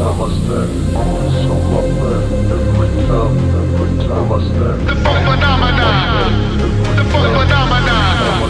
time so. Every time, every time I stand. The phenomenon. The phenomenon.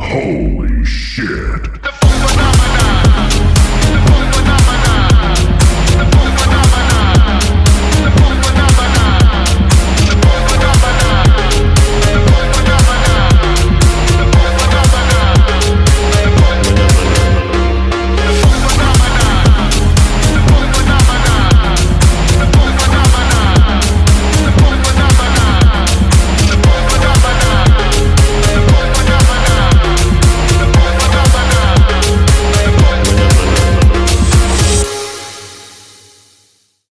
Holy shit!